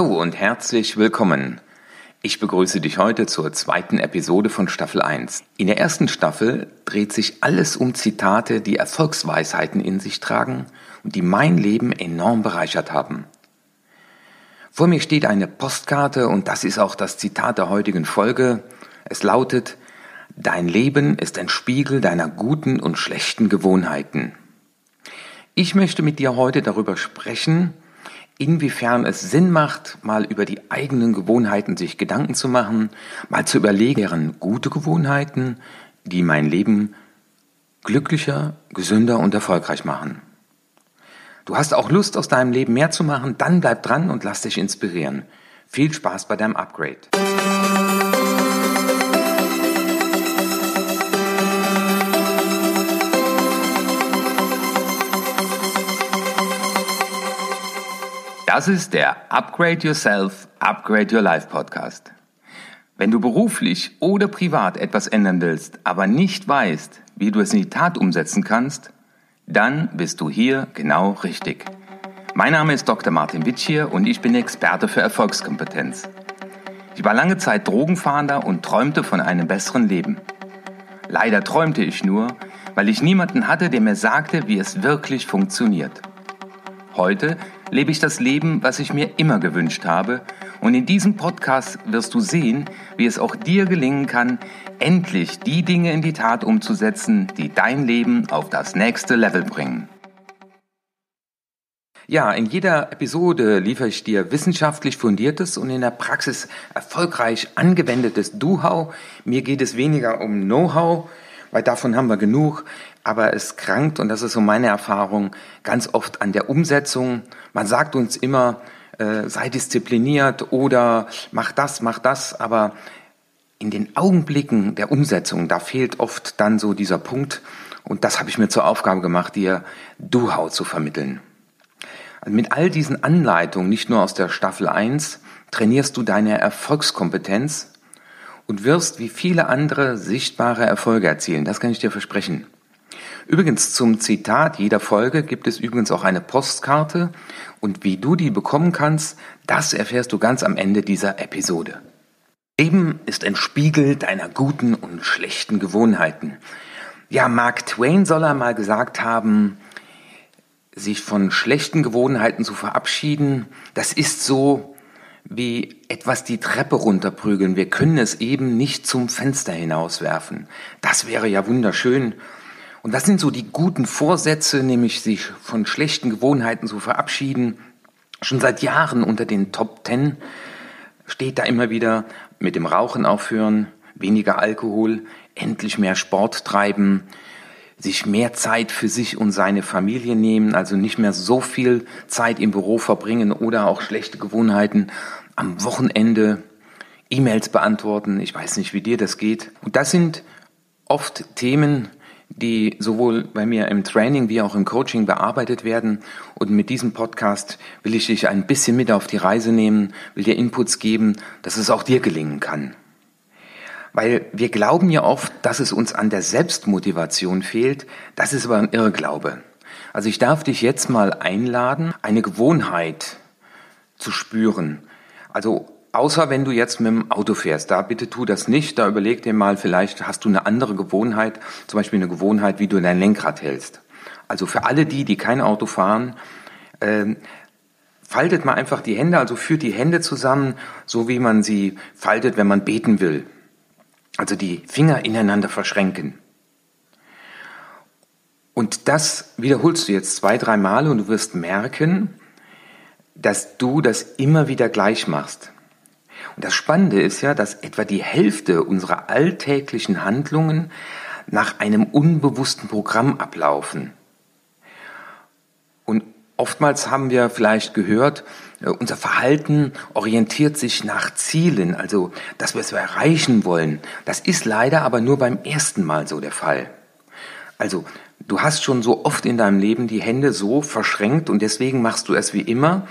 Hallo und herzlich willkommen. Ich begrüße dich heute zur zweiten Episode von Staffel 1. In der ersten Staffel dreht sich alles um Zitate, die Erfolgsweisheiten in sich tragen und die mein Leben enorm bereichert haben. Vor mir steht eine Postkarte und das ist auch das Zitat der heutigen Folge. Es lautet, Dein Leben ist ein Spiegel deiner guten und schlechten Gewohnheiten. Ich möchte mit dir heute darüber sprechen, inwiefern es Sinn macht, mal über die eigenen Gewohnheiten sich Gedanken zu machen, mal zu überlegen, wären gute Gewohnheiten, die mein Leben glücklicher, gesünder und erfolgreich machen. Du hast auch Lust, aus deinem Leben mehr zu machen, dann bleib dran und lass dich inspirieren. Viel Spaß bei deinem Upgrade. Das ist der Upgrade Yourself, Upgrade Your Life Podcast. Wenn du beruflich oder privat etwas ändern willst, aber nicht weißt, wie du es in die Tat umsetzen kannst, dann bist du hier genau richtig. Mein Name ist Dr. Martin Witsch und ich bin Experte für Erfolgskompetenz. Ich war lange Zeit Drogenfahnder und träumte von einem besseren Leben. Leider träumte ich nur, weil ich niemanden hatte, der mir sagte, wie es wirklich funktioniert. Heute lebe ich das Leben, was ich mir immer gewünscht habe. Und in diesem Podcast wirst du sehen, wie es auch dir gelingen kann, endlich die Dinge in die Tat umzusetzen, die dein Leben auf das nächste Level bringen. Ja, in jeder Episode liefere ich dir wissenschaftlich fundiertes und in der Praxis erfolgreich angewendetes Do-How. Mir geht es weniger um Know-how, weil davon haben wir genug, aber es krankt, und das ist so meine Erfahrung, ganz oft an der Umsetzung. Man sagt uns immer, äh, sei diszipliniert oder mach das, mach das, aber in den Augenblicken der Umsetzung, da fehlt oft dann so dieser Punkt, und das habe ich mir zur Aufgabe gemacht, dir Do-How zu vermitteln. Also mit all diesen Anleitungen, nicht nur aus der Staffel 1, trainierst du deine Erfolgskompetenz und wirst wie viele andere sichtbare Erfolge erzielen. Das kann ich dir versprechen. Übrigens zum Zitat jeder Folge gibt es übrigens auch eine Postkarte und wie du die bekommen kannst, das erfährst du ganz am Ende dieser Episode. Leben ist ein Spiegel deiner guten und schlechten Gewohnheiten. Ja, Mark Twain soll er mal gesagt haben, sich von schlechten Gewohnheiten zu verabschieden, das ist so wie etwas die Treppe runterprügeln. Wir können es eben nicht zum Fenster hinauswerfen. Das wäre ja wunderschön. Und das sind so die guten Vorsätze, nämlich sich von schlechten Gewohnheiten zu verabschieden. Schon seit Jahren unter den Top Ten steht da immer wieder mit dem Rauchen aufhören, weniger Alkohol, endlich mehr Sport treiben, sich mehr Zeit für sich und seine Familie nehmen, also nicht mehr so viel Zeit im Büro verbringen oder auch schlechte Gewohnheiten am Wochenende E-Mails beantworten. Ich weiß nicht, wie dir das geht. Und das sind oft Themen, die sowohl bei mir im Training wie auch im Coaching bearbeitet werden. Und mit diesem Podcast will ich dich ein bisschen mit auf die Reise nehmen, will dir Inputs geben, dass es auch dir gelingen kann. Weil wir glauben ja oft, dass es uns an der Selbstmotivation fehlt. Das ist aber ein Irrglaube. Also ich darf dich jetzt mal einladen, eine Gewohnheit zu spüren. Also Außer wenn du jetzt mit dem Auto fährst, da bitte tu das nicht, da überleg dir mal, vielleicht hast du eine andere Gewohnheit, zum Beispiel eine Gewohnheit, wie du dein Lenkrad hältst. Also für alle die, die kein Auto fahren, äh, faltet mal einfach die Hände, also führt die Hände zusammen, so wie man sie faltet, wenn man beten will. Also die Finger ineinander verschränken. Und das wiederholst du jetzt zwei, drei Male und du wirst merken, dass du das immer wieder gleich machst. Das Spannende ist ja, dass etwa die Hälfte unserer alltäglichen Handlungen nach einem unbewussten Programm ablaufen. Und oftmals haben wir vielleicht gehört, äh, unser Verhalten orientiert sich nach Zielen, also dass wir es erreichen wollen. Das ist leider aber nur beim ersten Mal so der Fall. Also du hast schon so oft in deinem Leben die Hände so verschränkt und deswegen machst du es wie immer.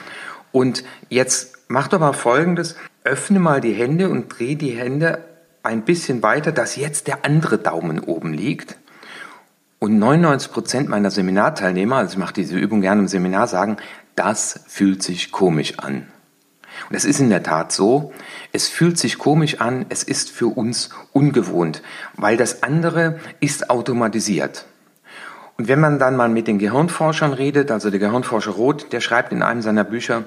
Und jetzt mach doch mal Folgendes öffne mal die Hände und drehe die Hände ein bisschen weiter, dass jetzt der andere Daumen oben liegt. Und 99 Prozent meiner Seminarteilnehmer, also ich mache diese Übung gerne im Seminar, sagen, das fühlt sich komisch an. Und es ist in der Tat so, es fühlt sich komisch an, es ist für uns ungewohnt, weil das andere ist automatisiert. Und wenn man dann mal mit den Gehirnforschern redet, also der Gehirnforscher Roth, der schreibt in einem seiner Bücher,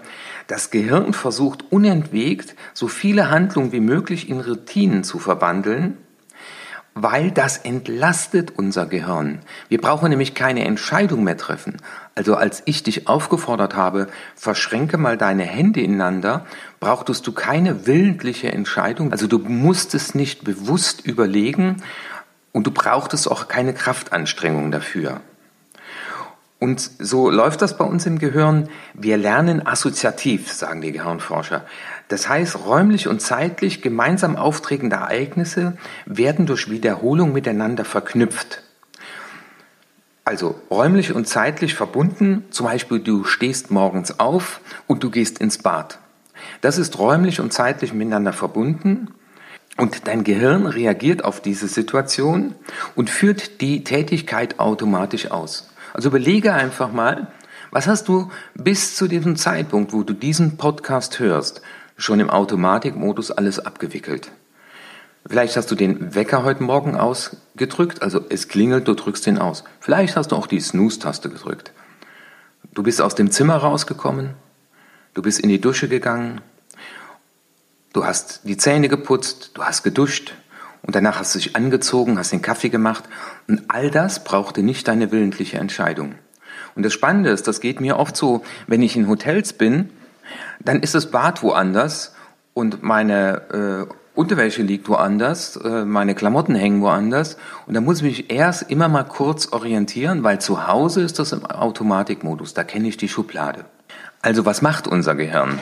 das Gehirn versucht unentwegt, so viele Handlungen wie möglich in Routinen zu verwandeln, weil das entlastet unser Gehirn. Wir brauchen nämlich keine Entscheidung mehr treffen. Also als ich dich aufgefordert habe, verschränke mal deine Hände ineinander, brauchtest du keine willentliche Entscheidung. Also du musstest nicht bewusst überlegen und du brauchtest auch keine Kraftanstrengung dafür. Und so läuft das bei uns im Gehirn. Wir lernen assoziativ, sagen die Gehirnforscher. Das heißt, räumlich und zeitlich gemeinsam auftretende Ereignisse werden durch Wiederholung miteinander verknüpft. Also räumlich und zeitlich verbunden, zum Beispiel du stehst morgens auf und du gehst ins Bad. Das ist räumlich und zeitlich miteinander verbunden und dein Gehirn reagiert auf diese Situation und führt die Tätigkeit automatisch aus. Also überlege einfach mal, was hast du bis zu diesem Zeitpunkt, wo du diesen Podcast hörst, schon im Automatikmodus alles abgewickelt? Vielleicht hast du den Wecker heute Morgen ausgedrückt, also es klingelt, du drückst den aus. Vielleicht hast du auch die Snooze-Taste gedrückt. Du bist aus dem Zimmer rausgekommen, du bist in die Dusche gegangen, du hast die Zähne geputzt, du hast geduscht, und danach hast du dich angezogen, hast den Kaffee gemacht und all das brauchte nicht deine willentliche Entscheidung. Und das Spannende ist, das geht mir oft so, wenn ich in Hotels bin, dann ist das Bad woanders und meine äh, Unterwäsche liegt woanders, äh, meine Klamotten hängen woanders und da muss ich mich erst immer mal kurz orientieren, weil zu Hause ist das im Automatikmodus, da kenne ich die Schublade. Also was macht unser Gehirn?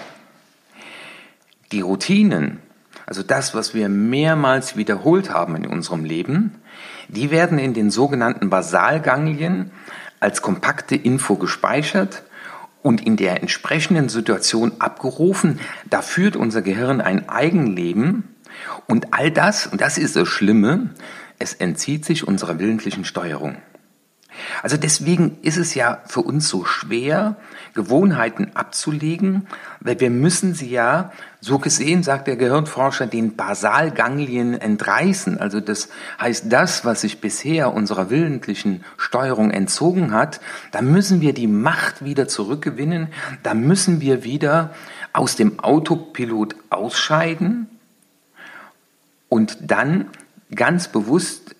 Die Routinen, also das, was wir mehrmals wiederholt haben in unserem Leben, die werden in den sogenannten Basalganglien als kompakte Info gespeichert und in der entsprechenden Situation abgerufen. Da führt unser Gehirn ein Eigenleben und all das, und das ist das Schlimme, es entzieht sich unserer willentlichen Steuerung. Also deswegen ist es ja für uns so schwer, Gewohnheiten abzulegen, weil wir müssen sie ja, so gesehen, sagt der Gehirnforscher, den Basalganglien entreißen. Also das heißt, das, was sich bisher unserer willentlichen Steuerung entzogen hat, da müssen wir die Macht wieder zurückgewinnen, da müssen wir wieder aus dem Autopilot ausscheiden und dann ganz bewusst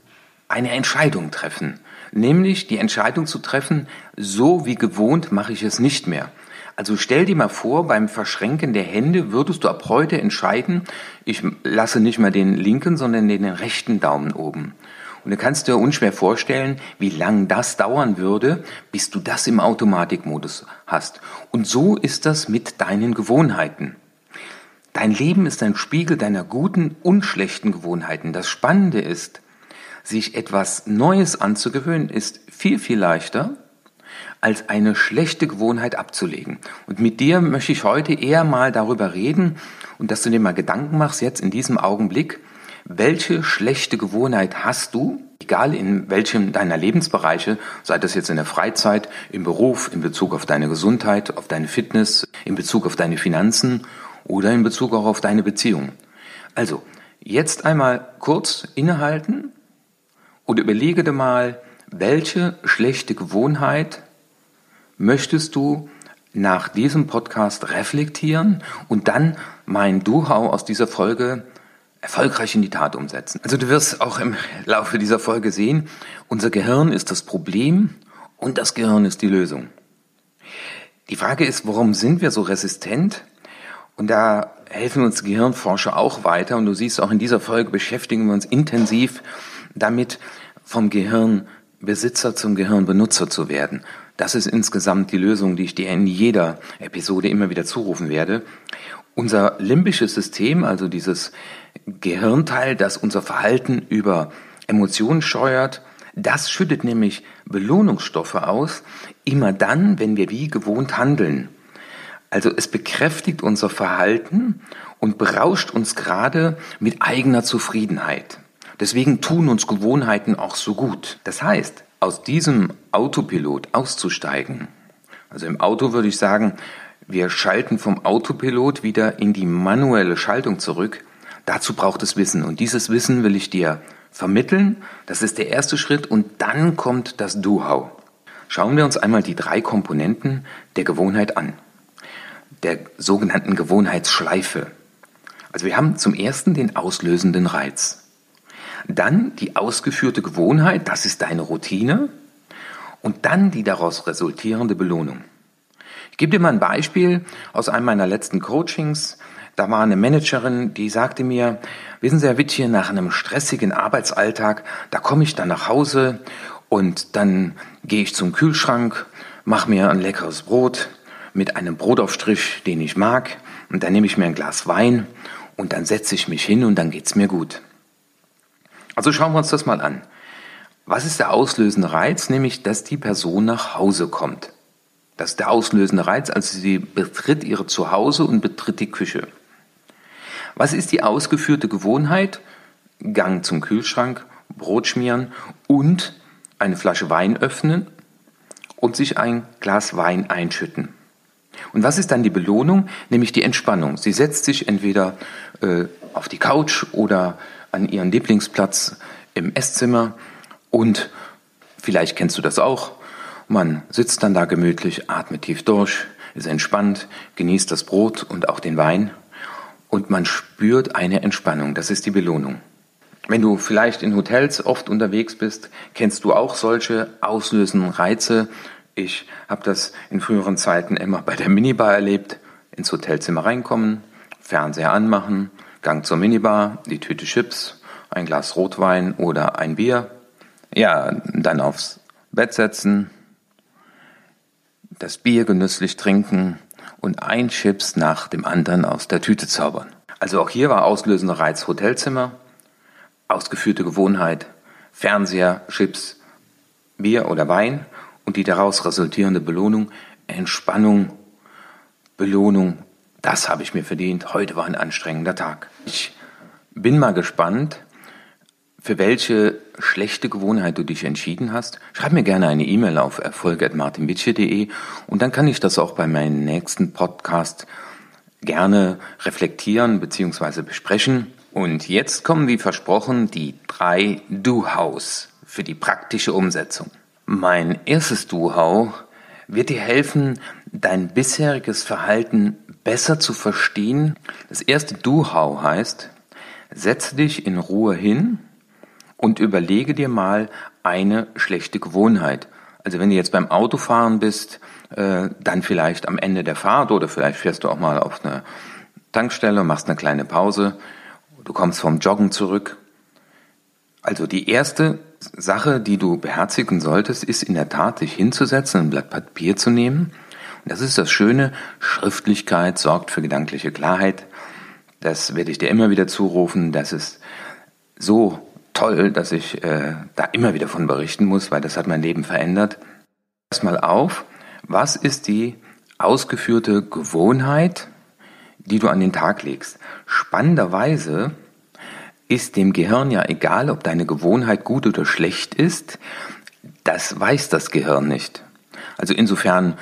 eine Entscheidung treffen nämlich die Entscheidung zu treffen, so wie gewohnt mache ich es nicht mehr. Also stell dir mal vor, beim Verschränken der Hände würdest du ab heute entscheiden, ich lasse nicht mehr den linken, sondern den rechten Daumen oben. Und du kannst dir unschwer vorstellen, wie lang das dauern würde, bis du das im Automatikmodus hast. Und so ist das mit deinen Gewohnheiten. Dein Leben ist ein Spiegel deiner guten und schlechten Gewohnheiten. Das Spannende ist, sich etwas Neues anzugewöhnen, ist viel, viel leichter, als eine schlechte Gewohnheit abzulegen. Und mit dir möchte ich heute eher mal darüber reden und dass du dir mal Gedanken machst, jetzt in diesem Augenblick, welche schlechte Gewohnheit hast du, egal in welchem deiner Lebensbereiche, sei das jetzt in der Freizeit, im Beruf, in Bezug auf deine Gesundheit, auf deine Fitness, in Bezug auf deine Finanzen oder in Bezug auch auf deine Beziehung. Also, jetzt einmal kurz innehalten und überlege dir mal, welche schlechte Gewohnheit möchtest du nach diesem Podcast reflektieren und dann mein Do-How aus dieser Folge erfolgreich in die Tat umsetzen. Also du wirst auch im Laufe dieser Folge sehen, unser Gehirn ist das Problem und das Gehirn ist die Lösung. Die Frage ist, warum sind wir so resistent? Und da helfen uns Gehirnforscher auch weiter. Und du siehst, auch in dieser Folge beschäftigen wir uns intensiv damit, vom Gehirnbesitzer zum Gehirnbenutzer zu werden. Das ist insgesamt die Lösung, die ich dir in jeder Episode immer wieder zurufen werde. Unser limbisches System, also dieses Gehirnteil, das unser Verhalten über Emotionen steuert, das schüttet nämlich Belohnungsstoffe aus, immer dann, wenn wir wie gewohnt handeln. Also es bekräftigt unser Verhalten und berauscht uns gerade mit eigener Zufriedenheit. Deswegen tun uns Gewohnheiten auch so gut. Das heißt, aus diesem Autopilot auszusteigen, also im Auto würde ich sagen, Wir schalten vom Autopilot wieder in die manuelle Schaltung zurück. Dazu braucht es Wissen und dieses Wissen will ich dir vermitteln. Das ist der erste Schritt und dann kommt das Do-How. Schauen wir uns einmal die drei Komponenten der Gewohnheit an. Der sogenannten Gewohnheitsschleife. Also wir haben zum ersten den auslösenden Reiz. Dann die ausgeführte Gewohnheit, das ist deine Routine. Und dann die daraus resultierende Belohnung. Ich gebe dir mal ein Beispiel aus einem meiner letzten Coachings. Da war eine Managerin, die sagte mir, wissen Sie, Herr Wittchen, nach einem stressigen Arbeitsalltag, da komme ich dann nach Hause und dann gehe ich zum Kühlschrank, mache mir ein leckeres Brot mit einem Brotaufstrich, den ich mag, und dann nehme ich mir ein Glas Wein und dann setze ich mich hin und dann geht's mir gut. Also schauen wir uns das mal an. Was ist der auslösende Reiz? Nämlich, dass die Person nach Hause kommt. Das ist der auslösende Reiz, also sie betritt ihre Zuhause und betritt die Küche. Was ist die ausgeführte Gewohnheit? Gang zum Kühlschrank, Brot schmieren und eine Flasche Wein öffnen und sich ein Glas Wein einschütten. Und was ist dann die Belohnung? Nämlich die Entspannung. Sie setzt sich entweder äh, auf die Couch oder an ihren Lieblingsplatz im Esszimmer und vielleicht kennst du das auch. Man sitzt dann da gemütlich, atmet tief durch, ist entspannt, genießt das Brot und auch den Wein und man spürt eine Entspannung. Das ist die Belohnung. Wenn du vielleicht in Hotels oft unterwegs bist, kennst du auch solche auslösenden Reize. Ich habe das in früheren Zeiten immer bei der Minibar erlebt. Ins Hotelzimmer reinkommen, Fernseher anmachen, Gang zur Minibar, die Tüte Chips, ein Glas Rotwein oder ein Bier. Ja, dann aufs Bett setzen, das Bier genüsslich trinken und ein Chips nach dem anderen aus der Tüte zaubern. Also auch hier war auslösender Reiz Hotelzimmer, ausgeführte Gewohnheit, Fernseher, Chips, Bier oder Wein und die daraus resultierende Belohnung, Entspannung, Belohnung, das habe ich mir verdient. Heute war ein anstrengender Tag. Ich bin mal gespannt, für welche schlechte Gewohnheit du dich entschieden hast, schreib mir gerne eine E-Mail auf erfolg.martinwitsche.de und dann kann ich das auch bei meinem nächsten Podcast gerne reflektieren bzw. besprechen. Und jetzt kommen wie versprochen die drei Do-Hows für die praktische Umsetzung. Mein erstes Do-How wird dir helfen, dein bisheriges Verhalten besser zu verstehen. Das erste Do-How heißt, setze dich in Ruhe hin und überlege dir mal eine schlechte Gewohnheit. Also wenn du jetzt beim Autofahren bist, äh, dann vielleicht am Ende der Fahrt oder vielleicht fährst du auch mal auf eine Tankstelle, machst eine kleine Pause, du kommst vom Joggen zurück. Also die erste Sache, die du beherzigen solltest, ist in der Tat, dich hinzusetzen, ein Blatt Papier zu nehmen. Das ist das Schöne, Schriftlichkeit sorgt für gedankliche Klarheit. Das werde ich dir immer wieder zurufen. Das ist so toll, dass ich äh, da immer wieder von berichten muss, weil das hat mein Leben verändert. Erstmal auf, was ist die ausgeführte Gewohnheit, die du an den Tag legst? Spannenderweise ist dem Gehirn ja egal, ob deine Gewohnheit gut oder schlecht ist. Das weiß das Gehirn nicht. Also insofern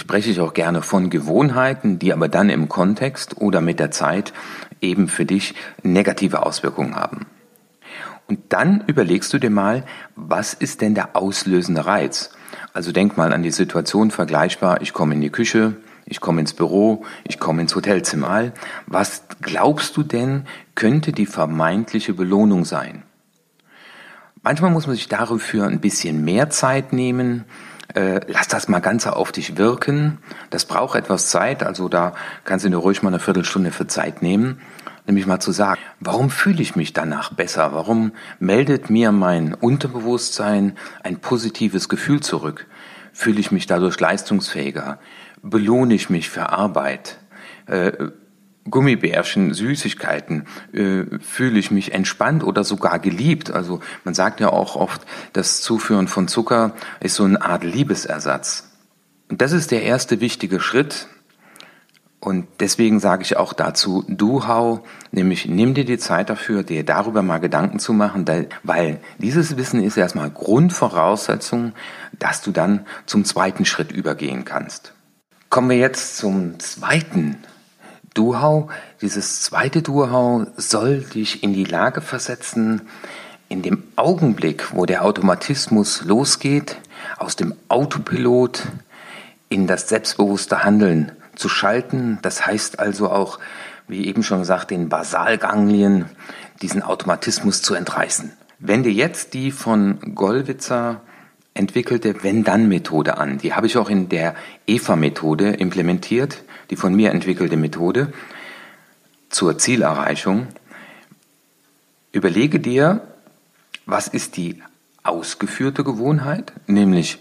spreche ich auch gerne von Gewohnheiten, die aber dann im Kontext oder mit der Zeit eben für dich negative Auswirkungen haben. Und dann überlegst du dir mal, was ist denn der auslösende Reiz? Also denk mal an die Situation vergleichbar, ich komme in die Küche, ich komme ins Büro, ich komme ins Hotelzimmer. Was glaubst du denn, könnte die vermeintliche Belohnung sein? Manchmal muss man sich dafür ein bisschen mehr Zeit nehmen. Äh, lass das mal ganz auf dich wirken. Das braucht etwas Zeit, also da kannst du dir ruhig mal eine Viertelstunde für Zeit nehmen nämlich mal zu sagen, warum fühle ich mich danach besser? Warum meldet mir mein Unterbewusstsein ein positives Gefühl zurück? Fühle ich mich dadurch leistungsfähiger? Belohne ich mich für Arbeit? Äh, Gummibärchen, Süßigkeiten, äh, fühle ich mich entspannt oder sogar geliebt. Also man sagt ja auch oft, das Zuführen von Zucker ist so eine Art Liebesersatz. Und das ist der erste wichtige Schritt, und deswegen sage ich auch dazu, du hau, nämlich nimm dir die Zeit dafür, dir darüber mal Gedanken zu machen, weil dieses Wissen ist erstmal Grundvoraussetzung, dass du dann zum zweiten Schritt übergehen kannst. Kommen wir jetzt zum zweiten Duhau. Dieses zweite Duhau soll dich in die Lage versetzen, in dem Augenblick, wo der Automatismus losgeht, aus dem Autopilot in das selbstbewusste Handeln zu schalten. Das heißt also auch, wie eben schon gesagt, den Basalganglien diesen Automatismus zu entreißen. Wende jetzt die von Gollwitzer entwickelte Wenn-Dann-Methode an. Die habe ich auch in der EVA-Methode implementiert, die von mir entwickelte Methode zur Zielerreichung. Überlege dir, was ist die ausgeführte Gewohnheit, nämlich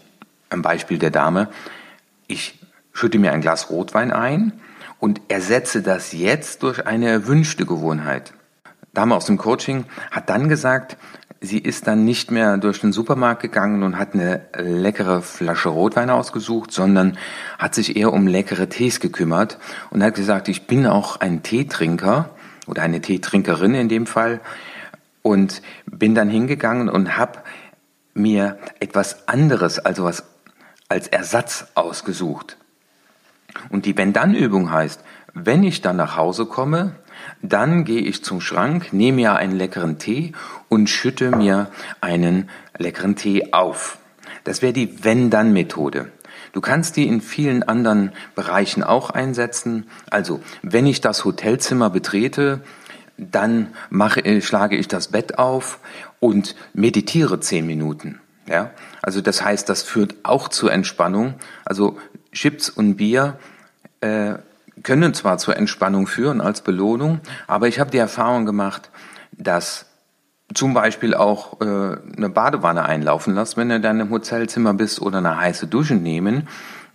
am Beispiel der Dame, ich schütte mir ein Glas Rotwein ein und ersetze das jetzt durch eine erwünschte Gewohnheit. Dame aus dem Coaching hat dann gesagt, sie ist dann nicht mehr durch den Supermarkt gegangen und hat eine leckere Flasche Rotwein ausgesucht, sondern hat sich eher um leckere Tees gekümmert und hat gesagt, ich bin auch ein Teetrinker oder eine Teetrinkerin in dem Fall und bin dann hingegangen und habe mir etwas anderes, also was als Ersatz ausgesucht. Und die Wenn-Dann-Übung heißt, wenn ich dann nach Hause komme, dann gehe ich zum Schrank, nehme mir einen leckeren Tee und schütte mir einen leckeren Tee auf. Das wäre die Wenn-Dann-Methode. Du kannst die in vielen anderen Bereichen auch einsetzen. Also, wenn ich das Hotelzimmer betrete, dann mache, äh, schlage ich das Bett auf und meditiere zehn Minuten. Ja, also das heißt, das führt auch zur Entspannung. Also Chips und Bier äh, können zwar zur Entspannung führen als Belohnung, aber ich habe die Erfahrung gemacht, dass zum Beispiel auch äh, eine Badewanne einlaufen lässt, wenn du dann im Hotelzimmer bist oder eine heiße Dusche nehmen,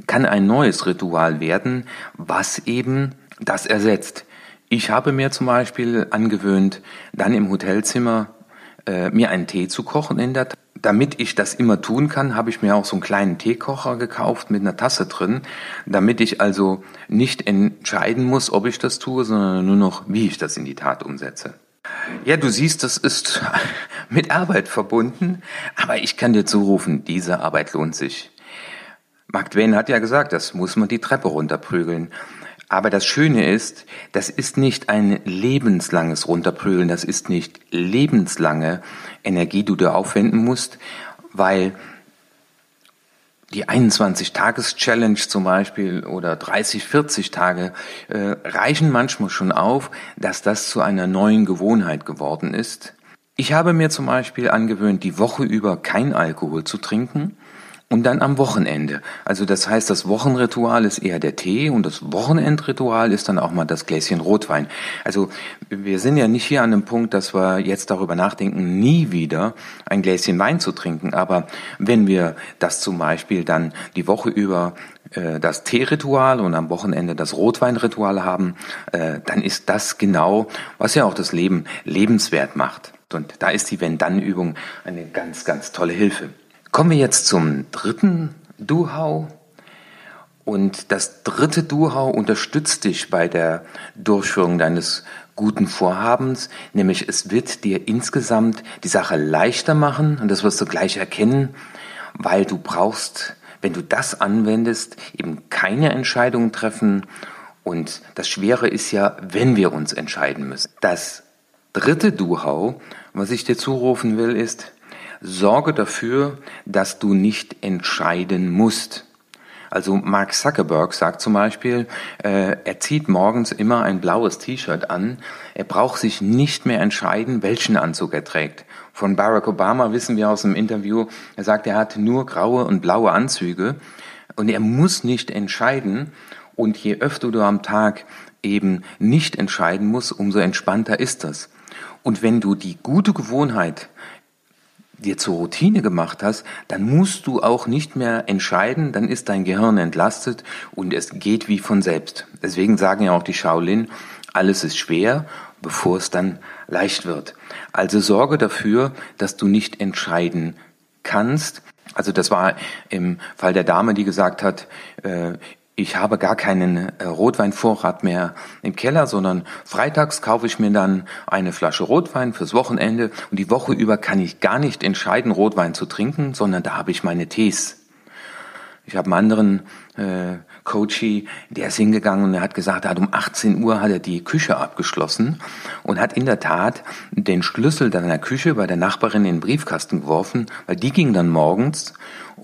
kann ein neues Ritual werden, was eben das ersetzt. Ich habe mir zum Beispiel angewöhnt, dann im Hotelzimmer äh, mir einen Tee zu kochen in der damit ich das immer tun kann, habe ich mir auch so einen kleinen Teekocher gekauft mit einer Tasse drin, damit ich also nicht entscheiden muss, ob ich das tue, sondern nur noch, wie ich das in die Tat umsetze. Ja, du siehst, das ist mit Arbeit verbunden, aber ich kann dir zurufen, diese Arbeit lohnt sich. Mark Twain hat ja gesagt, das muss man die Treppe runterprügeln. Aber das Schöne ist, das ist nicht ein lebenslanges Runterprügeln, das ist nicht lebenslange Energie, die du aufwenden musst, weil die 21-Tages-Challenge zum Beispiel oder 30, 40 Tage äh, reichen manchmal schon auf, dass das zu einer neuen Gewohnheit geworden ist. Ich habe mir zum Beispiel angewöhnt, die Woche über kein Alkohol zu trinken und dann am Wochenende. Also das heißt, das Wochenritual ist eher der Tee und das Wochenendritual ist dann auch mal das Gläschen Rotwein. Also wir sind ja nicht hier an dem Punkt, dass wir jetzt darüber nachdenken, nie wieder ein Gläschen Wein zu trinken. Aber wenn wir das zum Beispiel dann die Woche über äh, das Teeritual und am Wochenende das Rotweinritual haben, äh, dann ist das genau, was ja auch das Leben lebenswert macht. Und da ist die Wenn-Dann-Übung eine ganz, ganz tolle Hilfe. Kommen wir jetzt zum dritten Duhau. Und das dritte Duhau unterstützt dich bei der Durchführung deines guten Vorhabens, nämlich es wird dir insgesamt die Sache leichter machen und das wirst du gleich erkennen, weil du brauchst, wenn du das anwendest, eben keine Entscheidungen treffen und das Schwere ist ja, wenn wir uns entscheiden müssen. Das dritte Duhau, was ich dir zurufen will, ist, Sorge dafür, dass du nicht entscheiden musst. Also Mark Zuckerberg sagt zum Beispiel, äh, er zieht morgens immer ein blaues T-Shirt an. Er braucht sich nicht mehr entscheiden, welchen Anzug er trägt. Von Barack Obama wissen wir aus dem Interview, er sagt, er hat nur graue und blaue Anzüge und er muss nicht entscheiden. Und je öfter du am Tag eben nicht entscheiden musst, umso entspannter ist das. Und wenn du die gute Gewohnheit dir zur Routine gemacht hast, dann musst du auch nicht mehr entscheiden, dann ist dein Gehirn entlastet und es geht wie von selbst. Deswegen sagen ja auch die Shaolin, alles ist schwer, bevor es dann leicht wird. Also sorge dafür, dass du nicht entscheiden kannst. Also das war im Fall der Dame, die gesagt hat, äh, ich habe gar keinen äh, Rotweinvorrat mehr im Keller, sondern freitags kaufe ich mir dann eine Flasche Rotwein fürs Wochenende und die Woche über kann ich gar nicht entscheiden, Rotwein zu trinken, sondern da habe ich meine Tees. Ich habe einen anderen äh, Coachy, der ist hingegangen und er hat gesagt, er hat um 18 Uhr hat er die Küche abgeschlossen und hat in der Tat den Schlüssel deiner Küche bei der Nachbarin in den Briefkasten geworfen, weil die ging dann morgens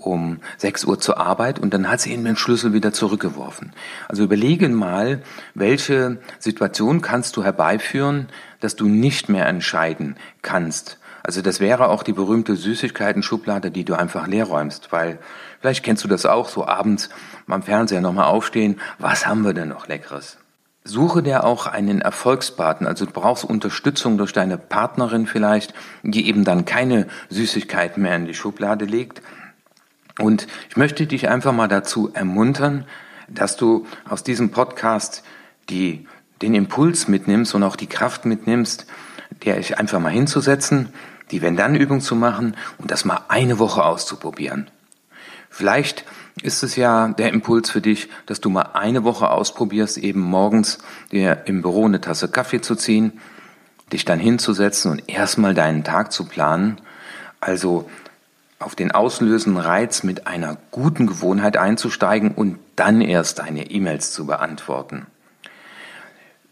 um 6 Uhr zur Arbeit und dann hat sie ihm den Schlüssel wieder zurückgeworfen. Also überlege mal, welche Situation kannst du herbeiführen, dass du nicht mehr entscheiden kannst. Also das wäre auch die berühmte Süßigkeiten-Schublade, die du einfach leer räumst, weil vielleicht kennst du das auch, so abends beim Fernseher nochmal aufstehen, was haben wir denn noch Leckeres? Suche dir auch einen Erfolgspartner, also du brauchst Unterstützung durch deine Partnerin vielleicht, die eben dann keine Süßigkeiten mehr in die Schublade legt. Und ich möchte dich einfach mal dazu ermuntern, dass du aus diesem Podcast die, den Impuls mitnimmst und auch die Kraft mitnimmst, der ich einfach mal hinzusetzen, die Wenn-Dann-Übung zu machen und das mal eine Woche auszuprobieren. Vielleicht ist es ja der Impuls für dich, dass du mal eine Woche ausprobierst, eben morgens dir im Büro eine Tasse Kaffee zu ziehen, dich dann hinzusetzen und erstmal deinen Tag zu planen, also auf den auslösenden Reiz mit einer guten Gewohnheit einzusteigen und dann erst deine E-Mails zu beantworten.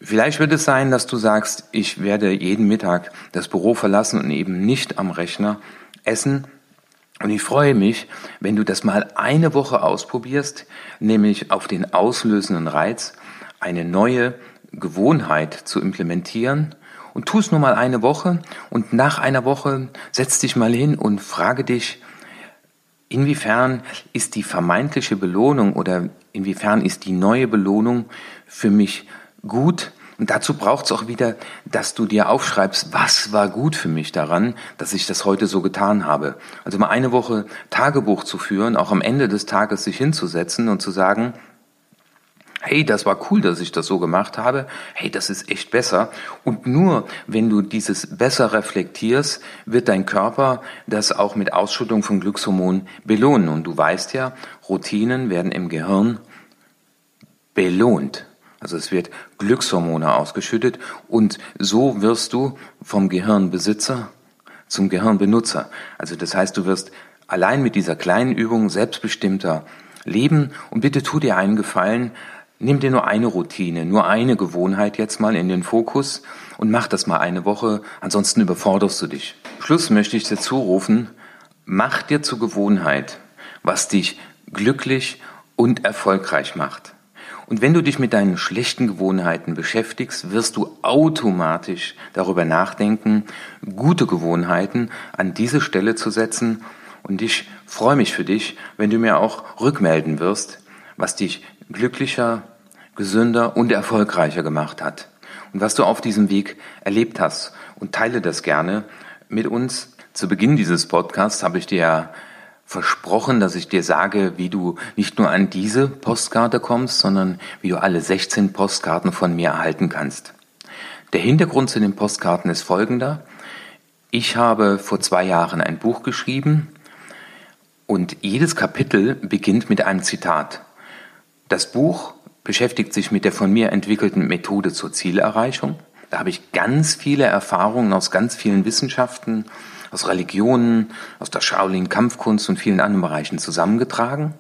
Vielleicht wird es sein, dass du sagst, ich werde jeden Mittag das Büro verlassen und eben nicht am Rechner essen, und ich freue mich, wenn du das mal eine Woche ausprobierst, nämlich auf den auslösenden Reiz eine neue Gewohnheit zu implementieren und tu es nur mal eine Woche und nach einer Woche setz dich mal hin und frage dich, inwiefern ist die vermeintliche Belohnung oder inwiefern ist die neue Belohnung für mich gut und dazu braucht es auch wieder, dass du dir aufschreibst, was war gut für mich daran, dass ich das heute so getan habe. Also mal eine Woche Tagebuch zu führen, auch am Ende des Tages sich hinzusetzen und zu sagen, hey, das war cool, dass ich das so gemacht habe, hey, das ist echt besser. Und nur wenn du dieses besser reflektierst, wird dein Körper das auch mit Ausschüttung von Glückshormonen belohnen. Und du weißt ja, Routinen werden im Gehirn belohnt. Also es wird Glückshormone ausgeschüttet und so wirst du vom Gehirnbesitzer zum Gehirnbenutzer. Also das heißt, du wirst allein mit dieser kleinen Übung selbstbestimmter leben und bitte tu dir einen Gefallen, nimm dir nur eine Routine, nur eine Gewohnheit jetzt mal in den Fokus und mach das mal eine Woche, ansonsten überforderst du dich. Schluss möchte ich dir zurufen, mach dir zur Gewohnheit, was dich glücklich und erfolgreich macht. Und wenn du dich mit deinen schlechten Gewohnheiten beschäftigst, wirst du automatisch darüber nachdenken, gute Gewohnheiten an diese Stelle zu setzen. Und ich freue mich für dich, wenn du mir auch rückmelden wirst, was dich glücklicher, gesünder und erfolgreicher gemacht hat. Und was du auf diesem Weg erlebt hast. Und teile das gerne mit uns. Zu Beginn dieses Podcasts habe ich dir versprochen, dass ich dir sage, wie du nicht nur an diese Postkarte kommst, sondern wie du alle 16 Postkarten von mir erhalten kannst. Der Hintergrund zu den Postkarten ist folgender. Ich habe vor zwei Jahren ein Buch geschrieben und jedes Kapitel beginnt mit einem Zitat. Das Buch beschäftigt sich mit der von mir entwickelten Methode zur Zielerreichung. Da habe ich ganz viele Erfahrungen aus ganz vielen Wissenschaften aus Religionen, aus der Shaolin-Kampfkunst und vielen anderen Bereichen zusammengetragen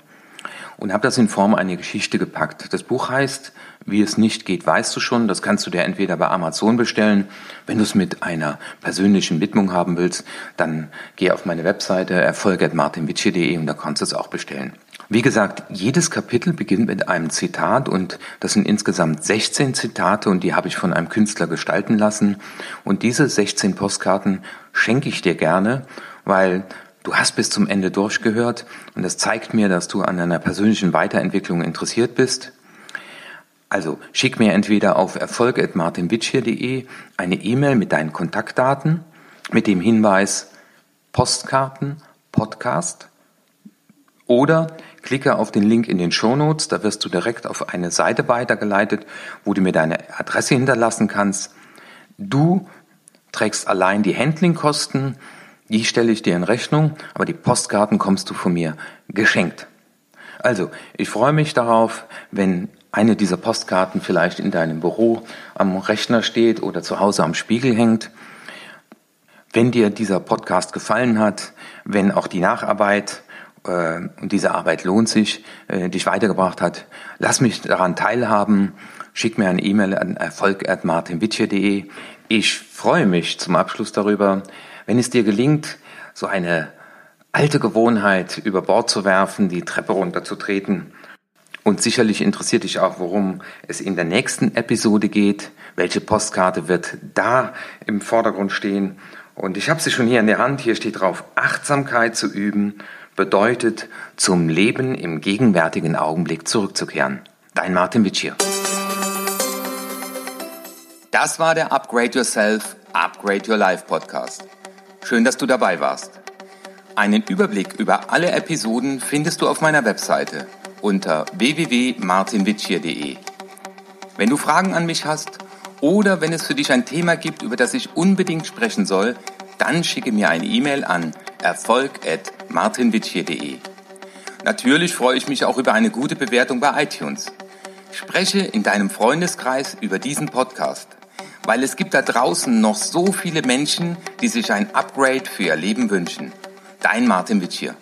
und habe das in Form einer Geschichte gepackt. Das Buch heißt Wie es nicht geht, weißt du schon. Das kannst du dir entweder bei Amazon bestellen. Wenn du es mit einer persönlichen Widmung haben willst, dann geh auf meine Webseite erfolg.martinwitsche.de und da kannst du es auch bestellen. Wie gesagt, jedes Kapitel beginnt mit einem Zitat und das sind insgesamt 16 Zitate und die habe ich von einem Künstler gestalten lassen. Und diese 16 Postkarten schenke ich dir gerne, weil du hast bis zum Ende durchgehört und das zeigt mir, dass du an einer persönlichen Weiterentwicklung interessiert bist. Also schick mir entweder auf erfolg.martinwitsch.de eine E-Mail mit deinen Kontaktdaten mit dem Hinweis Postkarten Podcast oder Klicke auf den Link in den Show Notes, da wirst du direkt auf eine Seite weitergeleitet, wo du mir deine Adresse hinterlassen kannst. Du trägst allein die Handlingkosten, die stelle ich dir in Rechnung, aber die Postkarten kommst du von mir geschenkt. Also, ich freue mich darauf, wenn eine dieser Postkarten vielleicht in deinem Büro am Rechner steht oder zu Hause am Spiegel hängt. Wenn dir dieser Podcast gefallen hat, wenn auch die Nacharbeit und diese Arbeit lohnt sich, äh, dich weitergebracht hat, lass mich daran teilhaben. Schick mir eine E-Mail an erfolg.martinwitsche.de. Ich freue mich zum Abschluss darüber, wenn es dir gelingt, so eine alte Gewohnheit über Bord zu werfen, die Treppe runterzutreten. Und sicherlich interessiert dich auch, worum es in der nächsten Episode geht. Welche Postkarte wird da im Vordergrund stehen? Und ich habe sie schon hier in der Hand. Hier steht drauf, Achtsamkeit zu üben bedeutet, zum Leben im gegenwärtigen Augenblick zurückzukehren. Dein Martin Witsch. Das war der Upgrade Yourself, Upgrade Your Life Podcast. Schön, dass du dabei warst. Einen Überblick über alle Episoden findest du auf meiner Webseite unter www.martinwitschier.de. Wenn du Fragen an mich hast oder wenn es für dich ein Thema gibt, über das ich unbedingt sprechen soll, dann schicke mir eine E-Mail an erfolg.martinwitschier.de. Natürlich freue ich mich auch über eine gute Bewertung bei iTunes. Spreche in deinem Freundeskreis über diesen Podcast, weil es gibt da draußen noch so viele Menschen, die sich ein Upgrade für ihr Leben wünschen. Dein Martin Witsch hier.